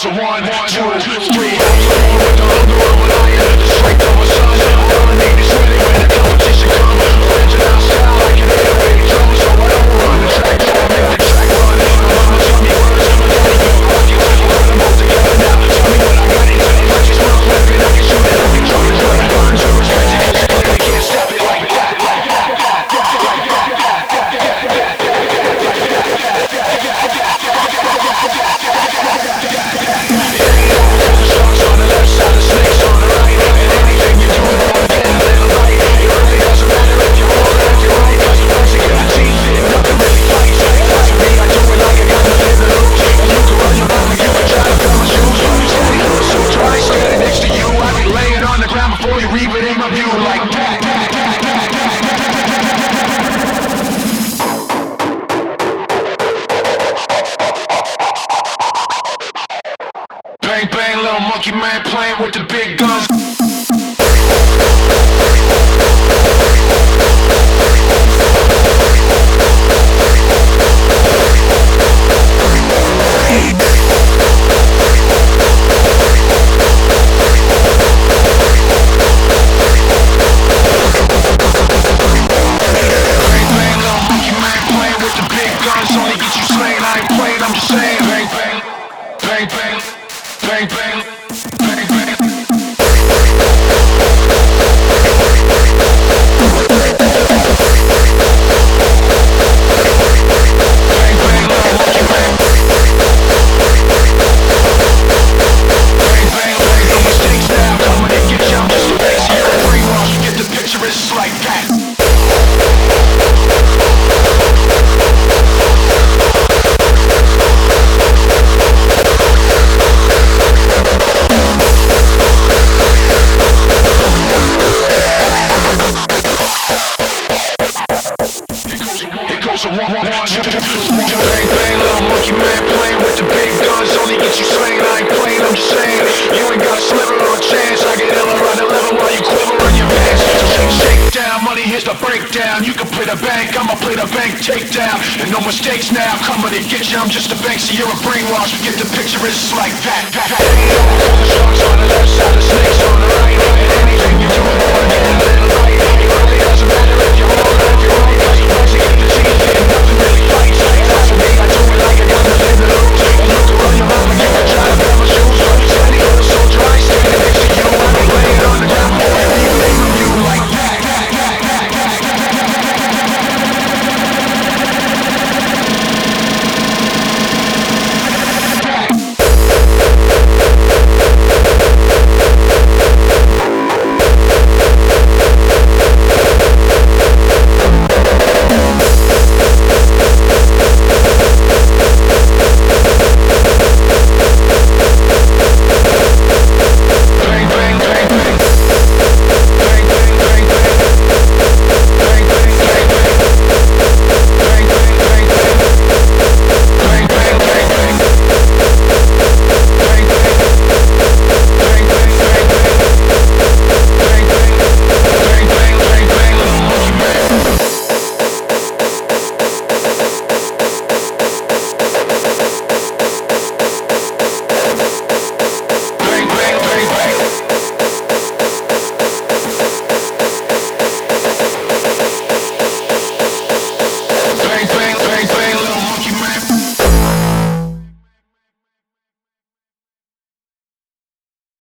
Girls one, two, three. dream of you like that. Bang bang, little monkey man playing with the big So one, one, one, two, bang, bang, little monkey man playing with the big guns. Only get you slain. I ain't playing, I'm just saying. You ain't got a sliver of a chance. I get ill around the level while you quiver on your ass. Shake, shake down, money here's the breakdown. You can play the bank, I'ma play the bank takedown. And no mistakes now, coming to get you. I'm just a bank, so you're a brainwash. Get the picture, it's like that. that, that. Sharks on the left side, the snakes on the right. Anything you do, you want to a little.